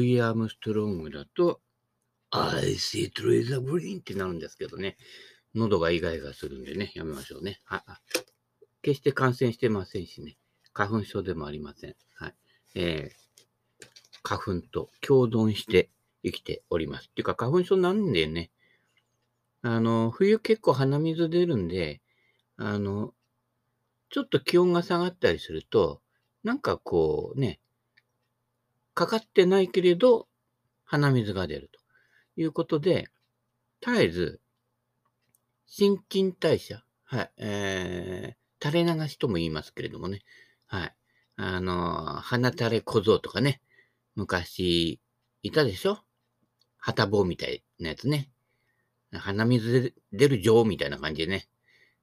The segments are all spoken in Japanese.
ルイ・アームストロングだと、I see trees of green ってなるんですけどね。喉がイガイガするんでね、やめましょうね。ああ決して感染してませんしね。花粉症でもありません。はい。えー、花粉と共存して生きております。っていうか、花粉症なんでね、あの、冬結構鼻水出るんで、あの、ちょっと気温が下がったりすると、なんかこうね、かかってないけれど、鼻水が出るということで、絶えず、新陳代謝、はい、えー、垂れ流しとも言いますけれどもね、はい。あの、鼻垂れ小僧とかね、昔、いたでしょ？旗棒みたいなやつね。鼻水で出る女王みたいな感じでね、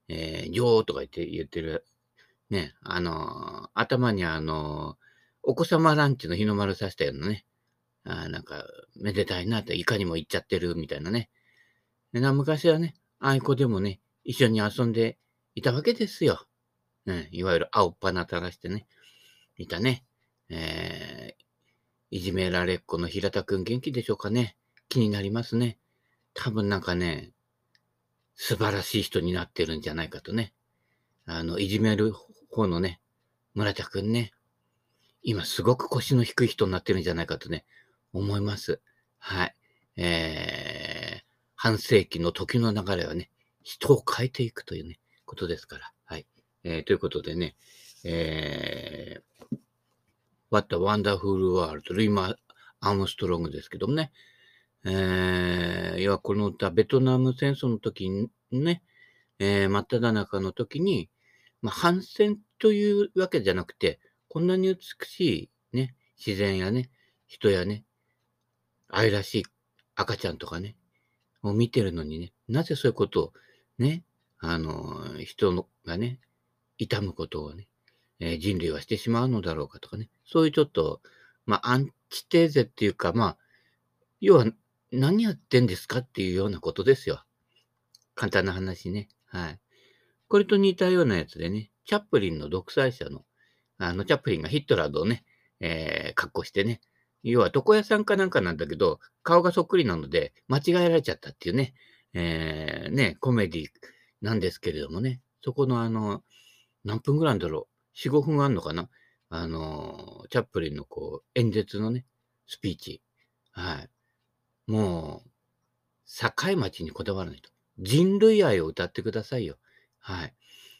えー、女王とか言って言ってる、ね、あの、頭にあの、お子様ランチの日の丸させたようなね、ああなんか、めでたいなって、いかにも言っちゃってるみたいなね。でな昔はね、あいこでもね、一緒に遊んでいたわけですよ。うん、いわゆる青っ鼻垂らしてね、いたね。えー、いじめられっ子の平田くん元気でしょうかね。気になりますね。多分なんかね、素晴らしい人になってるんじゃないかとね。あの、いじめる方のね、村田くんね、今すごく腰の低い人になってるんじゃないかとね、思います。はい。えー、半世紀の時の流れはね、人を変えていくというね、ことですから。はい。えー、ということでね、えー、What a Wonderful World ルイマ・アームストロングですけどもね、えー、要はこの歌、ベトナム戦争の時にね、えー、真っ只中の時に、まあ、反戦というわけじゃなくて、こんなに美しいね、自然やね、人やね、愛らしい赤ちゃんとかね、を見てるのにね、なぜそういうことをね、あの、人がね、痛むことをね、えー、人類はしてしまうのだろうかとかね、そういうちょっと、まあ、アンチテーゼっていうか、まあ、要は何やってんですかっていうようなことですよ。簡単な話ね。はい。これと似たようなやつでね、チャップリンの独裁者の、あの、チャップリンがヒットラーをね、えー、格好してね、要は床屋さんかなんかなんだけど、顔がそっくりなので、間違えられちゃったっていうね、えー、ね、コメディなんですけれどもね、そこのあの、何分ぐらいだろう ?4、5分あんのかなあの、チャップリンのこう、演説のね、スピーチ。はい。もう、境町にこだわらないと。人類愛を歌ってくださいよ。はい。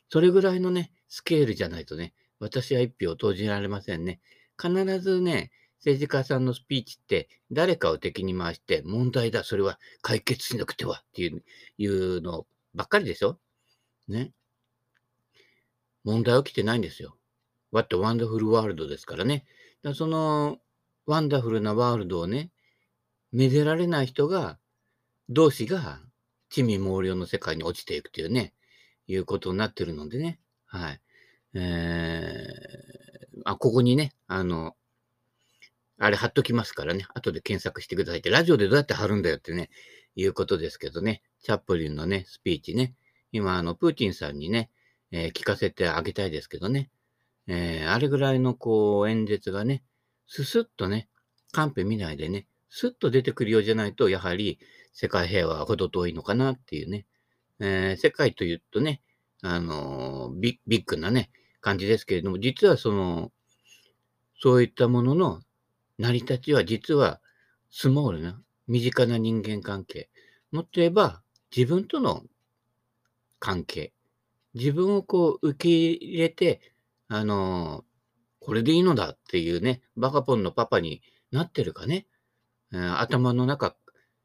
それぐらいのね、スケールじゃないとね、私は一票投じられませんね。必ずね、政治家さんのスピーチって誰かを敵に回して問題だ、それは解決しなくてはっていういうのばっかりでしょ？ね。問題起きてないんですよ。What a wonderful world ですからね。だそのワンダフルなワールドをね、めでられない人が、同士が、地味猛量の世界に落ちていくというね、いうことになってるのでね。はい。えー、あ、ここにね、あの、あれ貼っときますからね。後で検索してくださいって。ラジオでどうやって貼るんだよってね、いうことですけどね。チャップリンのね、スピーチね。今、あの、プーチンさんにね、えー、聞かせてあげたいですけどね。えー、あれぐらいのこう、演説がね、ススッとね、カンペ見ないでね、スッと出てくるようじゃないと、やはり世界平和はほど遠いのかなっていうね。えー、世界というとね、あの、ビッグなね、感じですけれども、実はその、そういったものの成り立ちは実はスモールな、身近な人間関係。もっと言えば、自分との関係。自分をこう受け入れて、あのー、これでいいのだっていうね、バカポンのパパになってるかね。頭の中、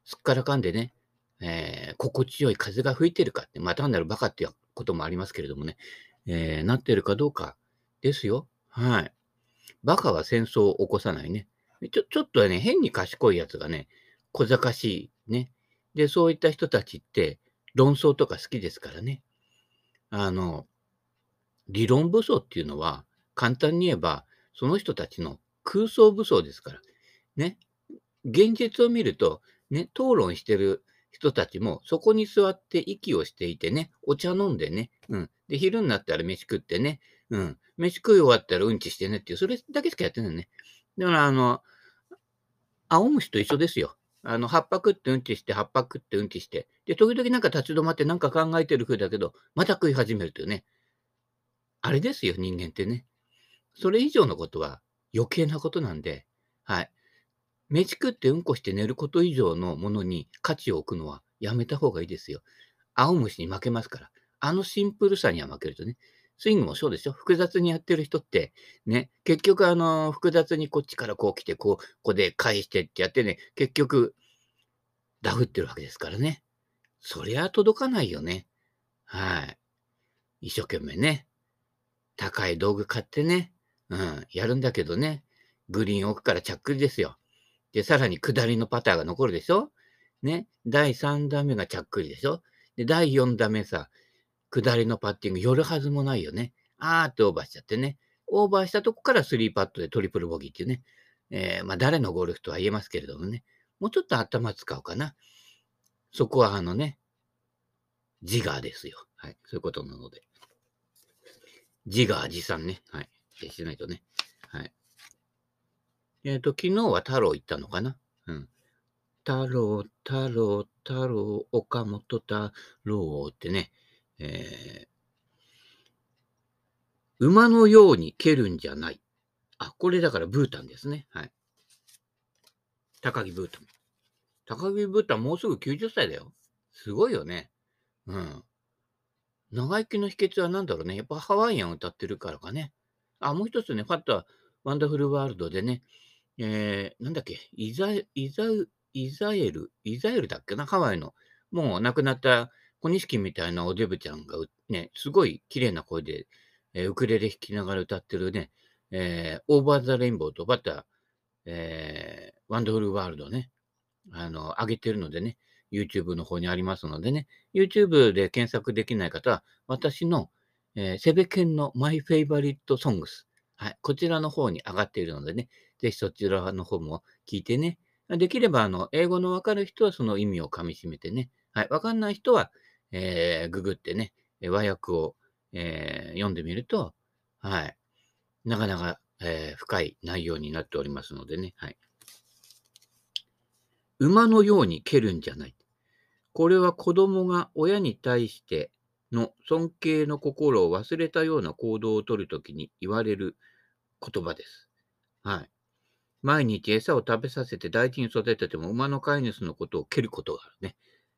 すっからかんでね、えー、心地よい風が吹いてるかって、まあ単なるバカってこともありますけれどもね、えー、なってるかどうかですよ。はい。バカは戦争を起こさないね。ちょ、ちょっとね、変に賢いやつがね、小賢しいね。で、そういった人たちって論争とか好きですからね。あの、理論武装っていうのは、簡単に言えば、その人たちの空想武装ですから。ね。現実を見ると、ね、討論してる人たちも、そこに座って息をしていてね、お茶飲んでね、うん。で、昼になったら飯食ってね、うん。飯食い終わったらうんちしてねっていう、それだけしかやってないね。だから、あの、青虫と一緒ですよ。あの、葉っぱ食ってうんちして、葉っぱ食ってうんちして。で、時々なんか立ち止まってなんか考えてる風だけど、また食い始めるというね。あれですよ、人間ってね。それ以上のことは余計なことなんで、はい。飯食ってうんこして寝ること以上のものに価値を置くのはやめた方がいいですよ。青虫に負けますから。あのシンプルさには負けるとね。スイングもそうですよ。複雑にやってる人って、ね、結局あの、複雑にこっちからこう来て、こう、ここで返してってやってね、結局、ダフってるわけですからね。そりゃ届かないよね。はい。一生懸命ね。高い道具買ってね。うん、やるんだけどね。グリーン奥から着くりですよ。で、さらに下りのパターが残るでしょね。第3打目が着くりでしょで、第4打目さ、下りのパッティング寄るはずもないよね。あーってオーバーしちゃってね。オーバーしたとこから3パットでトリプルボギーっていうね。えー、まあ誰のゴルフとは言えますけれどもね。もうちょっと頭使うかな。そこはあのね、自我ですよ。はい。そういうことなので。自我自賛ね。はい。しないとね。はい。えっ、ー、と、昨日は太郎行ったのかなうん。太郎、太郎、太郎、岡本太郎ってね、えー、馬のように蹴るんじゃない。あ、これだからブータンですね。はい。高木ブータン。高木ブータンもうすぐ90歳だよ。すごいよね。うん。長生きの秘訣は何だろうね。やっぱハワイアン歌ってるからかね。あ、もう一つね、 What a Wonderful World でね、えー、なんだっけ、イザ、イザ、イザエル、イザエルだっけな、ハワイの。もう亡くなった小錦みたいなおデブちゃんがね、すごい綺麗な声で、えー、ウクレレ弾きながら歌ってるね、えー、 Over the Rainbow と What a、えー、 Wonderful World ね、あの、上げてるのでね、YouTube の方にありますのでね、YouTube で検索できない方は、私の、えー、セベケンの My Favorite Songs、はい、こちらの方に上がっているのでね、ぜひそちらの方も聞いてね、できれば、あの、英語のわかる人はその意味をかみしめてね、はい、わかんない人は、えー、ググってね、和訳を、えー、読んでみると、はい、なかなか、えー、深い内容になっておりますのでね、はい。馬のように蹴るんじゃない。これは子供が親に対しての尊敬の心を忘れたような行動をとるときに言われる言葉です。はい。毎日餌を食べさせて大事に育てても馬の飼い主のことを蹴ることがあるね。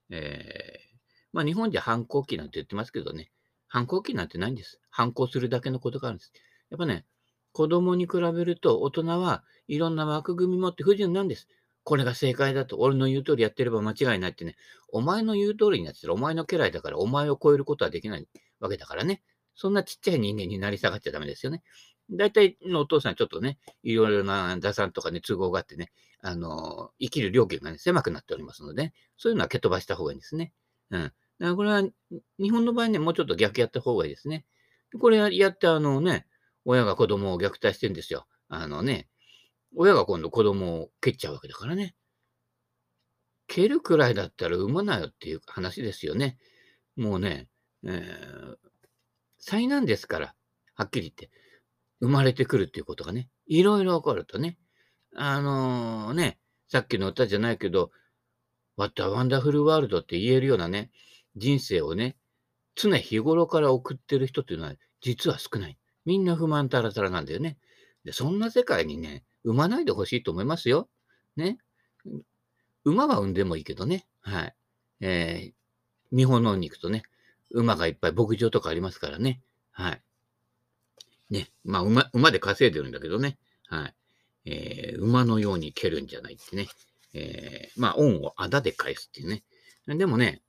えー、まあ日本じゃ反抗期なんて言ってますけどね、反抗期なんてないんです。反抗するだけのことがあるんです。やっぱね、子供に比べると大人はいろんな枠組み持って不純なんです。これが正解だと、俺の言う通りやってれば間違いないってね、お前の言う通りになってたらお前の家来だからお前を超えることはできないわけだからね。そんなちっちゃい人間になり下がっちゃダメですよね。大体のお父さんちょっとね、いろいろな打算とかね、都合があってね、あの、生きる料金がね、狭くなっておりますので、そういうのは蹴飛ばした方がいいんですね。うん。だからこれは、日本の場合ね、もうちょっと逆やった方がいいですね。これやって、あのね、親が子供を虐待してるんですよ。あのね、親が今度子供を蹴っちゃうわけだからね。蹴るくらいだったら産まなよっていう話ですよね。もうね、えー、災難ですから、はっきり言って。生まれてくるっていうことがね、いろいろ起こるとね、あのー、ね、さっきの歌じゃないけど、What a Wonderful World って言えるようなね、人生をね、常日頃から送ってる人っていうのは実は少ない。みんな不満たらたらなんだよね。で、そんな世界にね、産まないでほしいと思いますよ。ね。馬は産んでもいいけどね。はい。えー、見本のに行くとね、馬がいっぱい牧場とかありますからね。はい。ね。まあ、馬、馬で稼いでるんだけどね。はい。えー、馬のように蹴るんじゃないってね。えー、まあ、恩をあだで返すっていうね。でもね、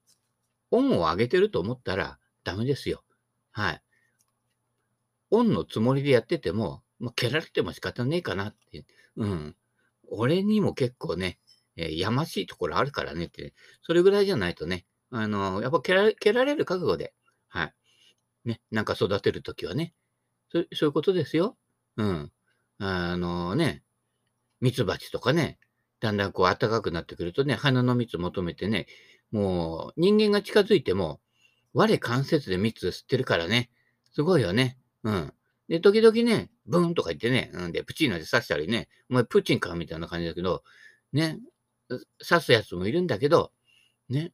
恩をあげてると思ったら、ダメですよ。はい。オンのつもりでやってても、まあ、蹴られても仕方ねえかなって。うん。俺にも結構ね、えー、やましいところあるからねって、それぐらいじゃないとね、あのー、やっぱ蹴られ蹴られる覚悟で、はい。ね、なんか育てるときはね、そそういうことですよ。うん。あのね、ミツバチとかね、だんだんこう暖かくなってくるとね、花の蜜求めてね、もう人間が近づいても、我関節で蜜吸ってるからね、すごいよね。うん。で、時々ね、ブーンとか言ってね、うん。で、プチーナで刺したりね、お前プチンか？みたいな感じだけど、ね、刺すやつもいるんだけど、ね、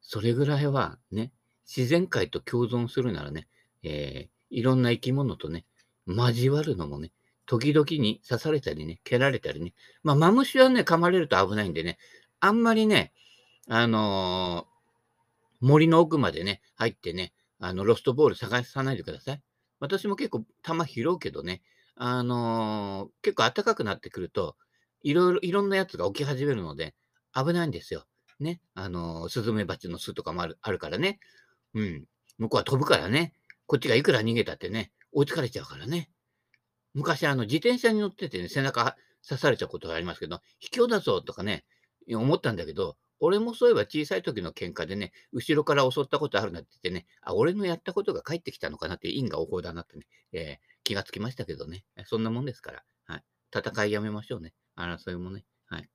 それぐらいはね、自然界と共存するならね、えー、いろんな生き物とね、交わるのもね、時々に刺されたりね、蹴られたりね。まあ、マムシはね、噛まれると危ないんでね、あんまりね、あのー、森の奥までね、入ってね、あの、ロストボール探さないでください。私も結構球拾うけどね、あのー、結構暖かくなってくると、いろいろ、いろんなやつが起き始めるので、危ないんですよ。ね。あのー、スズメバチの巣とかもあるあるからね。うん。向こうは飛ぶからね。こっちがいくら逃げたってね、追いつかれちゃうからね。昔、あの、自転車に乗っててね、背中刺されちゃうことがありますけど、卑怯だぞとかね、思ったんだけど、俺もそういえば小さい時の喧嘩でね、後ろから襲ったことあるなって言ってね、あ、俺のやったことが返ってきたのかなって因果応報だなってね、えー、気がつきましたけどね。そんなもんですから。はい。戦いやめましょうね。争いもね。はい。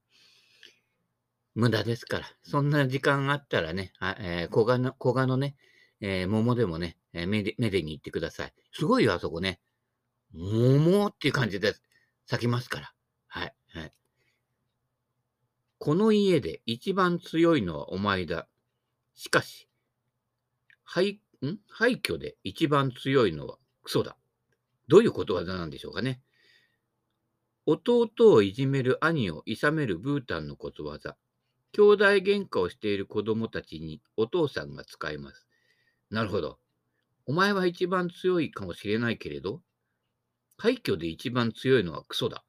無駄ですから。そんな時間あったらね、あえー、小賀の、小賀のね、えー、桃でもね、えー、めで、めでに行ってください。すごいよ、あそこね。桃っていう感じで咲きますから。はい。はい。この家で一番強いのはお前だ。しかし、廃、ん？廃墟で一番強いのはクソだ。どういうことわざなんでしょうかね。弟をいじめる兄をいさめるブータンのことわざ。兄弟喧嘩をしている子供たちにお父さんが使います。なるほど。お前は一番強いかもしれないけれど、廃墟で一番強いのはクソだ。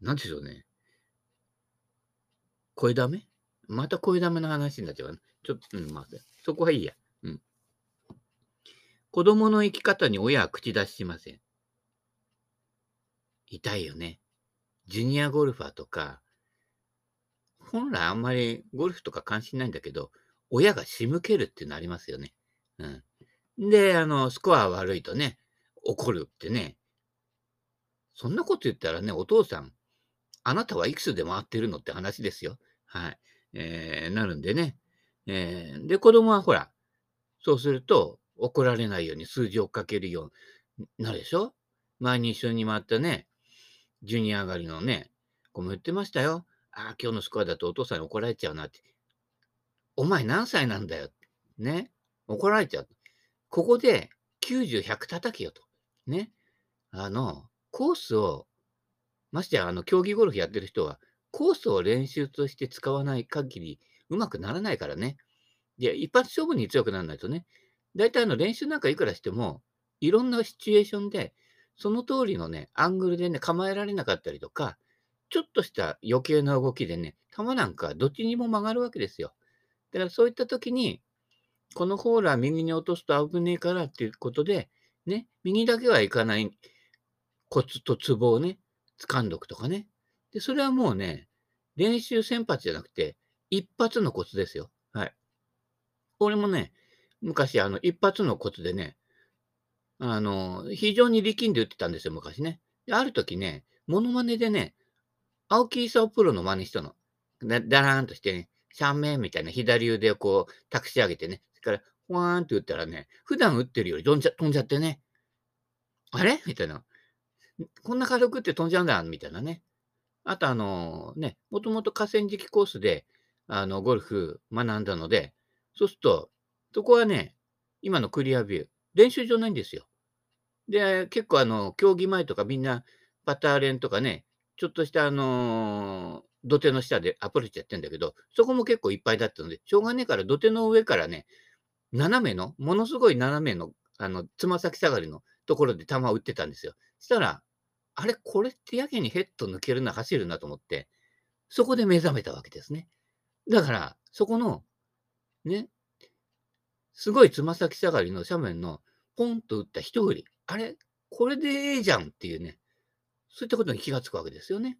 なんでしょうね。声ダメ？また声ダメの話になっちゃうちょっと、うん、まあ、そこはいいや。うん。子供の生き方に親は口出ししません。痛いよね。ジュニアゴルファーとか、本来あんまりゴルフとか関心ないんだけど、親が仕向けるっていうのありますよね。うん。で、あの、スコア悪いとね、怒るってね。そんなこと言ったらね、お父さん、あなたはいくつで回ってるのって話ですよ。はい。えー、なるんでね。えー、で、子供はほら、そうすると怒られないように数字をかけるようになるでしょ？前に一緒に回ったね、ジュニア上がりのね、子も言ってましたよ。ああ、今日のスコアだとお父さんに怒られちゃうなって。お前何歳なんだよ。ね？怒られちゃう。ここで90、100叩けよと。ね？あの、コースを、ましてや、あの、競技ゴルフやってる人は、コースを練習として使わない限り、うまくならないからね。で、一発勝負に強くならないとね。大体あの練習なんかいくらしても、いろんなシチュエーションで、その通りのね、アングルでね、構えられなかったりとか、ちょっとした余計な動きでね、球なんかどっちにも曲がるわけですよ。だからそういった時に、このホーラー右に落とすと危ねえからっていうことで、ね、右だけはいかないコツとツボをね、掴んどくとかね。で、それはもうね、練習先発じゃなくて、一発のコツですよ。はい。俺もね、昔、あの、一発のコツでね、あの、非常に力んで打ってたんですよ、昔ね。である時ね、モノマネでね、青木勲プロの真似したの。だだらーんとしてね、シャンメンみたいな左腕をこう、託し上げてね、それから、ふわーんって打ったらね、普段打ってるより飛んじゃ飛んじゃってね、あれ？みたいな。こんな軽くって飛んじゃうんだ、みたいなね。あと、あのね、もともと河川敷コースで、あの、ゴルフ学んだので、そうすると、そこはね、今のクリアビュー、練習場ないんですよ。で、結構あの、競技前とかみんなパターレンとかね、ちょっとしたあの、土手の下でアプローチやってんだけど、そこも結構いっぱいだったので、しょうがねえから土手の上からね、斜めの、ものすごい斜めの、あの、つま先下がりのところで球を打ってたんですよ。したら、あれ、これってやけにヘッド抜けるな、走るなと思って、そこで目覚めたわけですね。だから、そこの、ね、すごいつま先下がりの斜面のポンと打った一振り。あれこれでええじゃんっていうね。そういったことに気がつくわけですよね。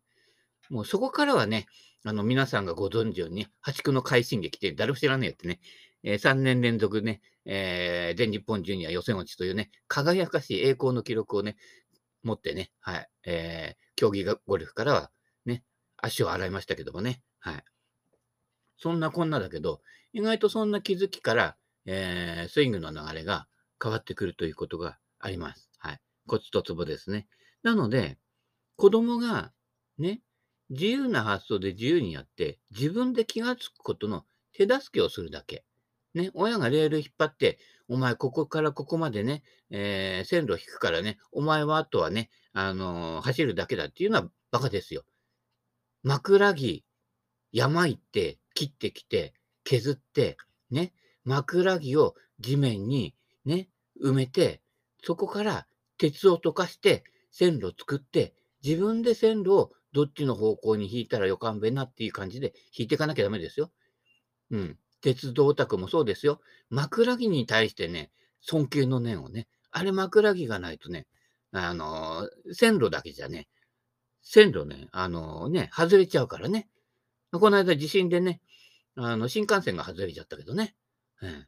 もうそこからはね、あの、皆さんがご存知ように、破竹の快進撃って誰も知らねえってね、えー、3年連続ね、えー、全日本ジュニア予選落ちというね、輝かしい栄光の記録をね、持ってね、はい、えー、競技ゴルフからはね、足を洗いましたけどもね、はい。そんなこんなだけど、意外とそんな気づきから、えー、スイングの流れが変わってくるということがあります。はい。コツとツボですね。なので、子供がね、自由な発想で自由にやって、自分で気がつくことの手助けをするだけ。ね、親がレール引っ張って、お前ここからここまでね、えー、線路引くからね、お前はあとはね、あのー、走るだけだっていうのはバカですよ。枕木、山行って、切ってきて、削って、ね、枕木を地面にね、埋めて、そこから鉄を溶かして線路作って、自分で線路をどっちの方向に引いたらよかんべなっていう感じで引いていかなきゃダメですよ。うん。鉄道オタクもそうですよ。枕木に対してね、尊敬の念をね、あれ枕木がないとね、あのー、線路だけじゃね、線路ね、あのー、ね、外れちゃうからね。この間地震でね、あの、新幹線が外れちゃったけどね。うん、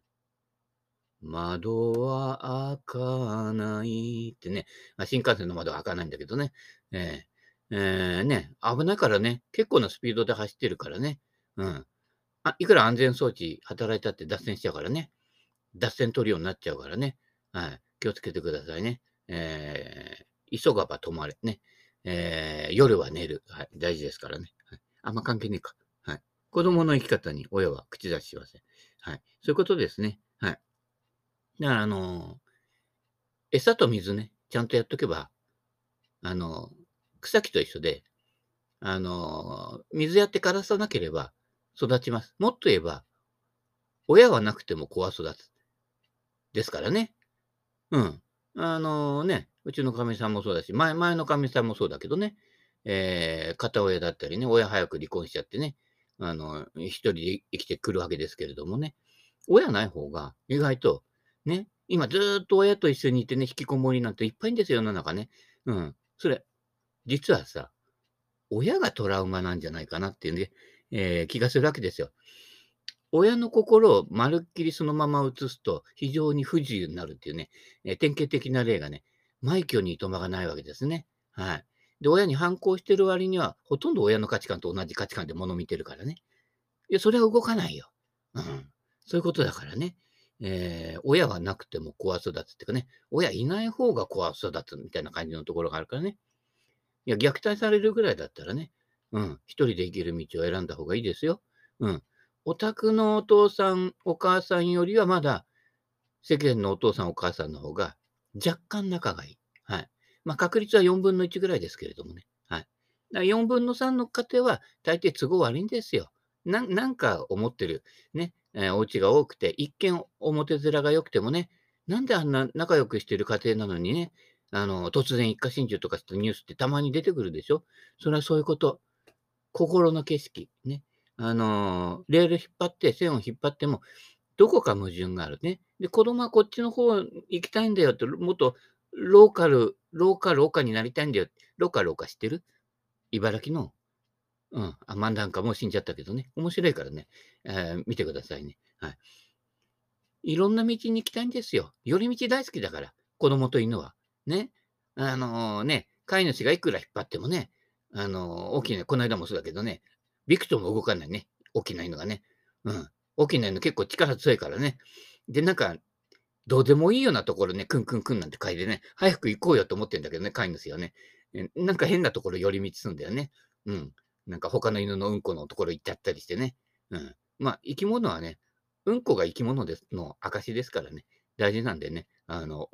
窓は開かないってね、まあ、新幹線の窓は開かないんだけどね。えー、えー、ね、危ないからね、結構なスピードで走ってるからね。うん。あ、いくら安全装置働いたって脱線しちゃうからね。脱線取るようになっちゃうからね。はい。気をつけてくださいね。えー、急がば止まれ。ね。えー、夜は寝る。はい。大事ですからね。はい、あんま関係ねえか。はい。子供の生き方に親は口出ししません。はい。そういうことですね。はい。だから、あのー、餌と水ね、ちゃんとやっとけば、あのー、草木と一緒で、あのー、水やって枯らさなければ、育ちます。もっと言えば、親はなくても子は育つ。ですからね。うん。あのー、ね、うちのかみさんもそうだし、前、前のかみさんもそうだけどね、えー、片親だったりね、親早く離婚しちゃってね、あの、一人で生きてくるわけですけれどもね、親ない方が意外と、ね、今ずっと親と一緒にいてね、引きこもりなんていっぱいんですよ、世の中ね。うん。それ、実はさ、親がトラウマなんじゃないかなっていうね、えー、気がするわけですよ。親の心をまるっきりそのまま移すと非常に不自由になるっていうね、えー、典型的な例がね、埋挙にいとまがないわけですね。はい。で、親に反抗してる割には、ほとんど親の価値観と同じ価値観で物見てるからね。いや、それは動かないよ。うん。そういうことだからね。えー、親はなくても子は育つっていうかね、親いない方が子は育つみたいな感じのところがあるからね。いや、虐待されるぐらいだったらね、うん。一人で行ける道を選んだ方がいいですよ。うん。お宅のお父さん、お母さんよりはまだ、世間のお父さん、お母さんの方が若干仲がいい。はい。まあ、確率は4分の1ぐらいですけれどもね。はい。だ4分の3の家庭は大抵都合悪いんですよ。ななんか思ってる、ね、えー、お家が多くて、一見表面が良くてもね、なんであんな仲良くしてる家庭なのにね、あの、突然一家心中とかしたニュースってたまに出てくるでしょそれはそういうこと。心の景色、ね。あのレール引っ張って、線を引っ張っても、どこか矛盾があるね。で、子供はこっちの方行きたいんだよって、もっとローカル、ローカル岡になりたいんだよ。ローカル岡知ってる？茨城の？うん。あ、漫談かもう死んじゃったけどね。面白いからね。えー、見てくださいね。はい。いろんな道に行きたいんですよ。寄り道大好きだから。子供と犬は。ね。あのー、ね、飼い主がいくら引っ張ってもね、あの、大きな、この間もそうだけどね、ビクトも動かないね。大きな犬がね。うん。大きな犬結構力強いからね。で、なんか、どうでもいいようなところね、クンクンクンなんて書いてね、早く行こうよと思ってんだけどね、飼い主はね。なんか変なところ寄り道するんだよね。うん。なんか他の犬のうんこのところ行っちゃったりしてね。うん。まあ、生き物はね、うんこが生き物ですの証ですからね。大事なんでね、あの、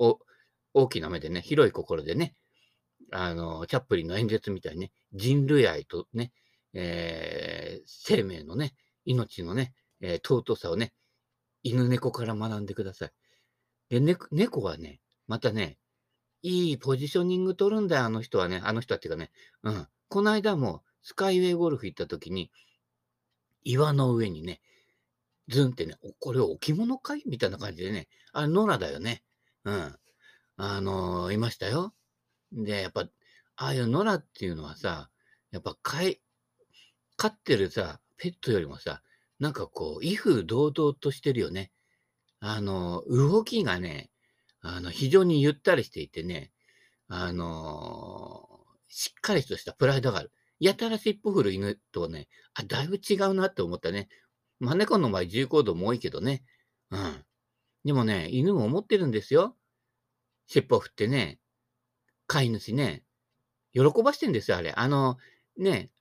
大きな目でね、広い心でね、あの、チャップリンの演説みたいにね、人類愛とね、えー、生命のね、命のね、えー、尊さをね、犬猫から学んでください。で、ね、猫はね、またね、いいポジショニング取るんだよ、あの人はね。あの人はっていうかね。うん。この間も、スカイウェイゴルフ行った時に、岩の上にね、ズンってね、これ置物かい？みたいな感じでね、あれ、野良だよね。うん。あのーいましたよ。で、やっぱ、ああいう野良っていうのはさ、やっぱ飼い、飼ってるさ、ペットよりもさ、なんかこう、威風堂々としてるよね。あの、動きがね、あの、非常にゆったりしていてね、あのしっかりとしたプライドがある。やたら尻尾振る犬とね、あ、だいぶ違うなって思ったね。まあ、猫の場合、重行動も多いけどね。うん。でもね、犬も思ってるんですよ。尻尾振ってね、飼い主ね、喜ばしてんですよ、あれ。あの、ね、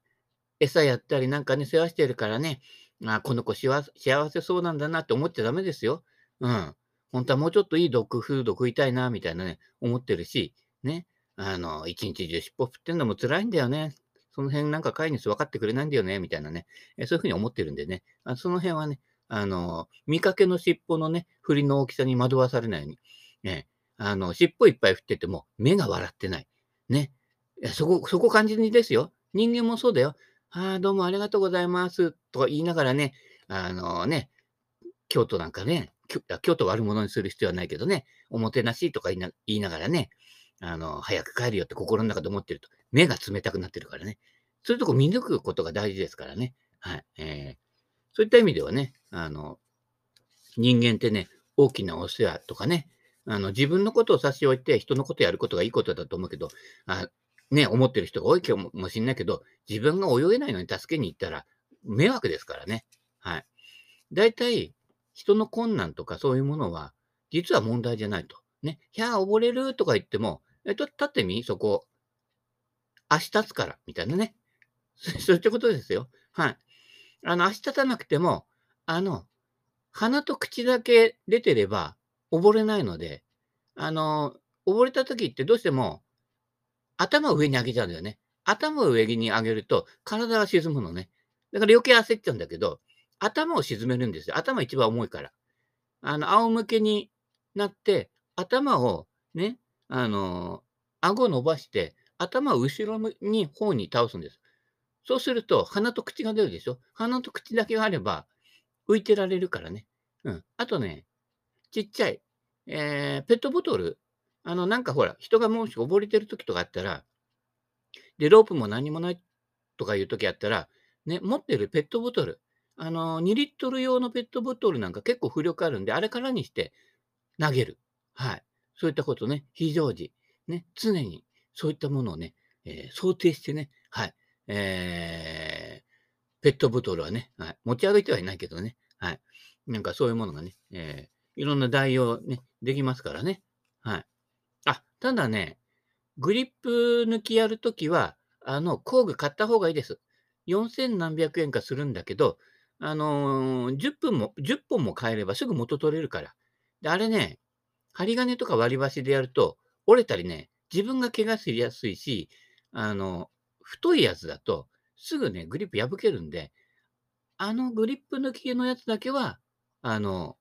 餌やったりなんかね、世話してるからね、あ、この子幸せそうなんだなって思っちゃダメですよ。うん。本当はもうちょっといいドッグフード食いたいな、みたいなね、思ってるし、ね。あの、一日中尻尾振ってんのも辛いんだよね。その辺なんか飼い主分かってくれないんだよね、みたいなね。えそういうふうに思ってるんでね。あその辺はね、あの、見かけの尻尾のね、振りの大きさに惑わされないように。ね、あの、尻尾いっぱい振ってても、目が笑ってない。ね。そこ、そこ感じにですよ。人間もそうだよ。ああ、どうもありがとうございます。とか言いながらね、あのね、京都なんかね、京都悪者にする必要はないけどね、おもてなしとか言いな言いながらね、あの、早く帰るよって心の中で思ってると、目が冷たくなってるからね。そういうとこ見抜くことが大事ですからね。はい。えー、そういった意味ではね、あの、人間ってね、大きなお世話とかね、あの、自分のことを差し置いて人のことやることがいいことだと思うけど、あね、思ってる人が多いかもしれないけど、自分が泳げないのに助けに行ったら迷惑ですからね。はい。大体、人の困難とかそういうものは、実は問題じゃないと。ね、ひゃあ、溺れるとか言っても、えっと、立ってみ？そこ。足立つから、みたいなね。そういったことですよ。はい。あの、足立たなくても、あの、鼻と口だけ出てれば溺れないので、あの、溺れた時ってどうしても頭を上に上げちゃうんだよね。頭を上に上げると体が沈むのね。だから余計焦っちゃうんだけど、頭を沈めるんですよ。頭一番重いから。あの、仰向けになって、頭をね、あの、顎を伸ばして、頭を後ろに方に倒すんです。そうすると、鼻と口が出るでしょ鼻と口だけがあれば、浮いてられるからね。うん。あとね、ちっちゃい、えー、ペットボトル。あの、なんかほら、人がもし溺れてる時とかあったら、で、ロープも何もないとかいう時あったら、ね、持ってるペットボトル。あの、2リットル用のペットボトルなんか結構浮力あるんで、あれからにして投げる。はい。そういったことね、非常時、ね、常にそういったものをね、えー、想定してね、はい。えー、ペットボトルはね、はい、持ち歩いてはいないけどね、はい。なんかそういうものがね、えー、いろんな代用ね、できますからね。はい。あ、ただね、グリップ抜きやるときは、あの、工具買った方がいいです。4000何百円かするんだけど、あのー、10分も、10本も買えればすぐ元取れるから。で、あれね、針金とか割り箸でやると、折れたりね、自分が怪我しやすいし、あの、太いやつだと、すぐね、グリップ破けるんで、あのグリップ抜きのやつだけは、あの、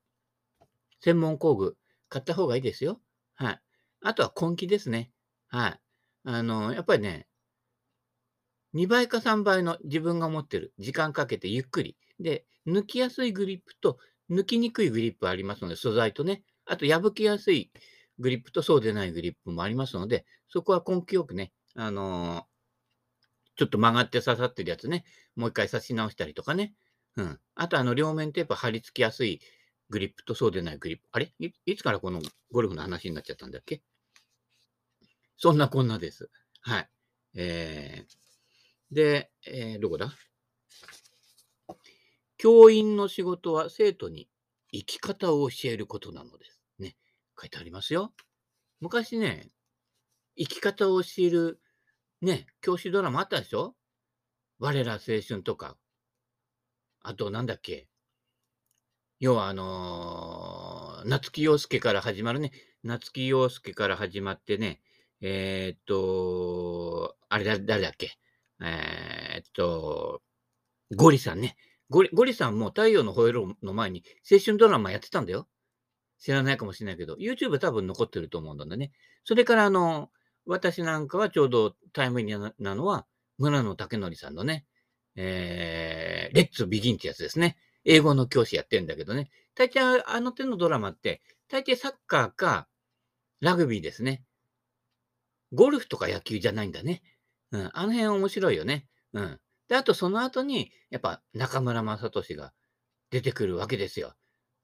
専門工具買った方がいいですよ。はい。あとは根気ですね。はい。あの、やっぱりね、2倍か3倍の自分が持ってる時間かけてゆっくり。で、抜きやすいグリップと抜きにくいグリップありますので、素材とね。あと、破けやすいグリップとそうでないグリップもありますので、そこは根気よくね、あのー、ちょっと曲がって刺さってるやつね、もう一回刺し直したりとかね。うん。あと、あの、両面テープ貼り付きやすいグリップとそうでないグリップ。あれ？いつからこのゴルフの話になっちゃったんだっけ？そんなこんなです。はい。えー、で、えー、どこだ？教員の仕事は生徒に生き方を教えることなのです。ね書いてありますよ。昔ね、生き方を教える、ね、教師ドラマあったでしょ？我ら青春とか。あと、なんだっけ？要は、あのー、夏木陽介から始まるね。夏木陽介から始まってね、えー、っと、あれだ、誰だっけ。えー、っと、ゴリさんね。ゴリゴリさんも太陽の吠えろの前に青春ドラマやってたんだよ。知らないかもしれないけど、YouTube 多分残ってると思うんだね。それから、あの、私なんかはちょうどタイムリーなのは、村野武則さんのね、えー、レッツビギンってやつですね。英語の教師やってんだけどね。大抵あの手のドラマって、大抵サッカーかラグビーですね。ゴルフとか野球じゃないんだね。うん。あの辺面白いよね。うん。で、あとその後に、やっぱ中村雅俊が出てくるわけですよ。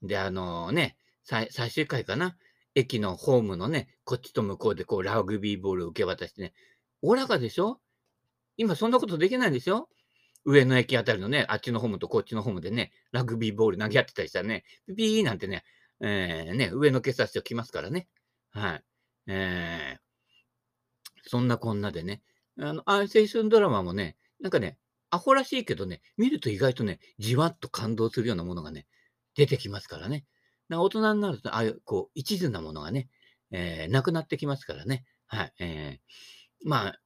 で、あのね、最終回かな。駅のホームのね、こっちと向こうでこうラグビーボールを受け渡してね、おらかでしょ？今そんなことできないんですよ上の駅あたりのね、あっちのホームとこっちのホームでね、ラグビーボール投げ合ってたりしたらね、ピーなんてね、えー、ね、上の警察署来ますからね。はい。えー、そんなこんなでね、あの、あ青春ドラマもね、なんかね、アホらしいけどね、見ると意外とね、じわっと感動するようなものがね、出てきますからね。大人になると、ああいう、こう、一途なものがね、えー、なくなってきますからね。はい。えー、まあ、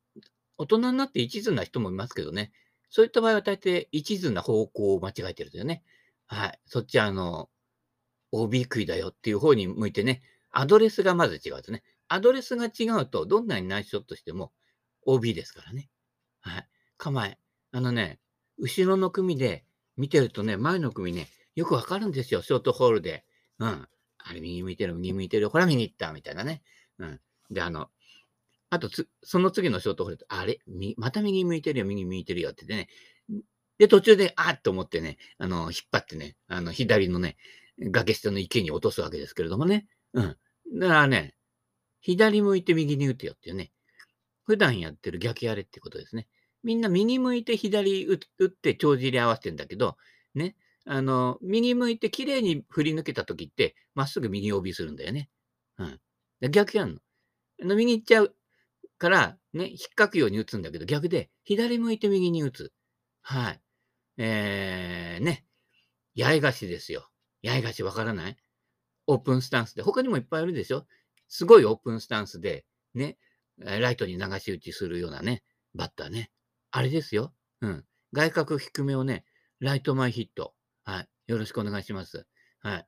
大人になって一途な人もいますけどね。そういった場合は大抵一途な方向を間違えてるというね。はい。そっちあの、OB 食いだよっていう方に向いてね、アドレスがまず違うとね。アドレスが違うと、どんなに内緒としても OB ですからね。はい。構え。あのね、後ろの組で見てるとね、前の組ね、よくわかるんですよ。ショートホールで。うん。あれ、右向いてる、右向いてる。ほら、右行った、みたいなね。うん。で、あの、あとつ、その次のショートホールあれ？また右向いてるよ、右向いてるよってってね。で、途中で、あっと思ってね、あの、引っ張ってね、あの、左のね、崖下の池に落とすわけですけれどもね。うん。だからね、左向いて右に打てよっていうね。普段やってる逆やれってことですね。みんな右向いて左打って帳尻合わせてんだけど、ね。あの、右向いて綺麗に振り抜けた時って、まっすぐ右帯するんだよね。うん。逆やんの。あの右行っちゃうから、ね、引っかくように打つんだけど、逆で、左向いて右に打つ。はい。えー、ね。八重樫ですよ。八重樫わからない？オープンスタンスで。他にもいっぱいいるでしょ？すごいオープンスタンスで、ね、ライトに流し打ちするようなね、バッターね。あれですよ。うん。外角低めをね、ライト前ヒット。はい。よろしくお願いします。はい。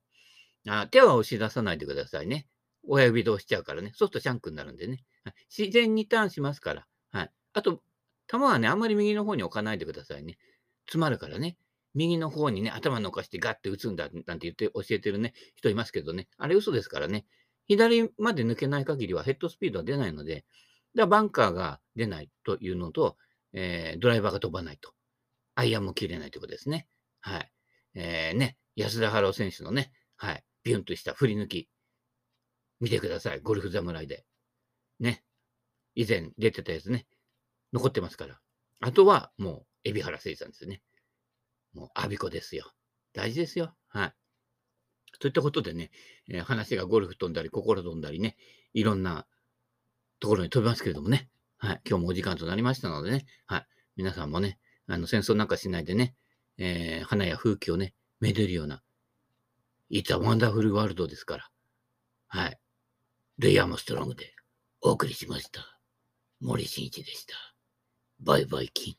あ手は押し出さないでくださいね。親指で押しちゃうからね。そうするとシャンクになるんでね。はい、自然にターンしますから。はい。あと、球はね、あんまり右の方に置かないでくださいね。詰まるからね。右の方にね、頭のかしてガッて打つんだなんて言って教えてるね、人いますけどね。あれ嘘ですからね。左まで抜けない限りはヘッドスピードは出ないので、だからバンカーが出ないというのと、えー、ドライバーが飛ばないと。アイアンも切れないということですね。はい。えー、ね、安田春夫選手のね、はい、ビュンとした振り抜き、見てください。ゴルフ侍で。ね。以前出てたやつね。残ってますから。あとは、もう、海老原誠さんですね。もう、アビコですよ。大事ですよ。はい。といったことでね、えー、話がゴルフ飛んだり、心飛んだりね、いろんなところに飛びますけれどもね。はい。今日もお時間となりましたのでね。はい。皆さんもね、あの、戦争なんかしないでね、えー、花や風景をね、めでるような、It's a Wonderful World ですから。はい。レイ・アームストロングでお送りしました。森進一でした。バイバイキン。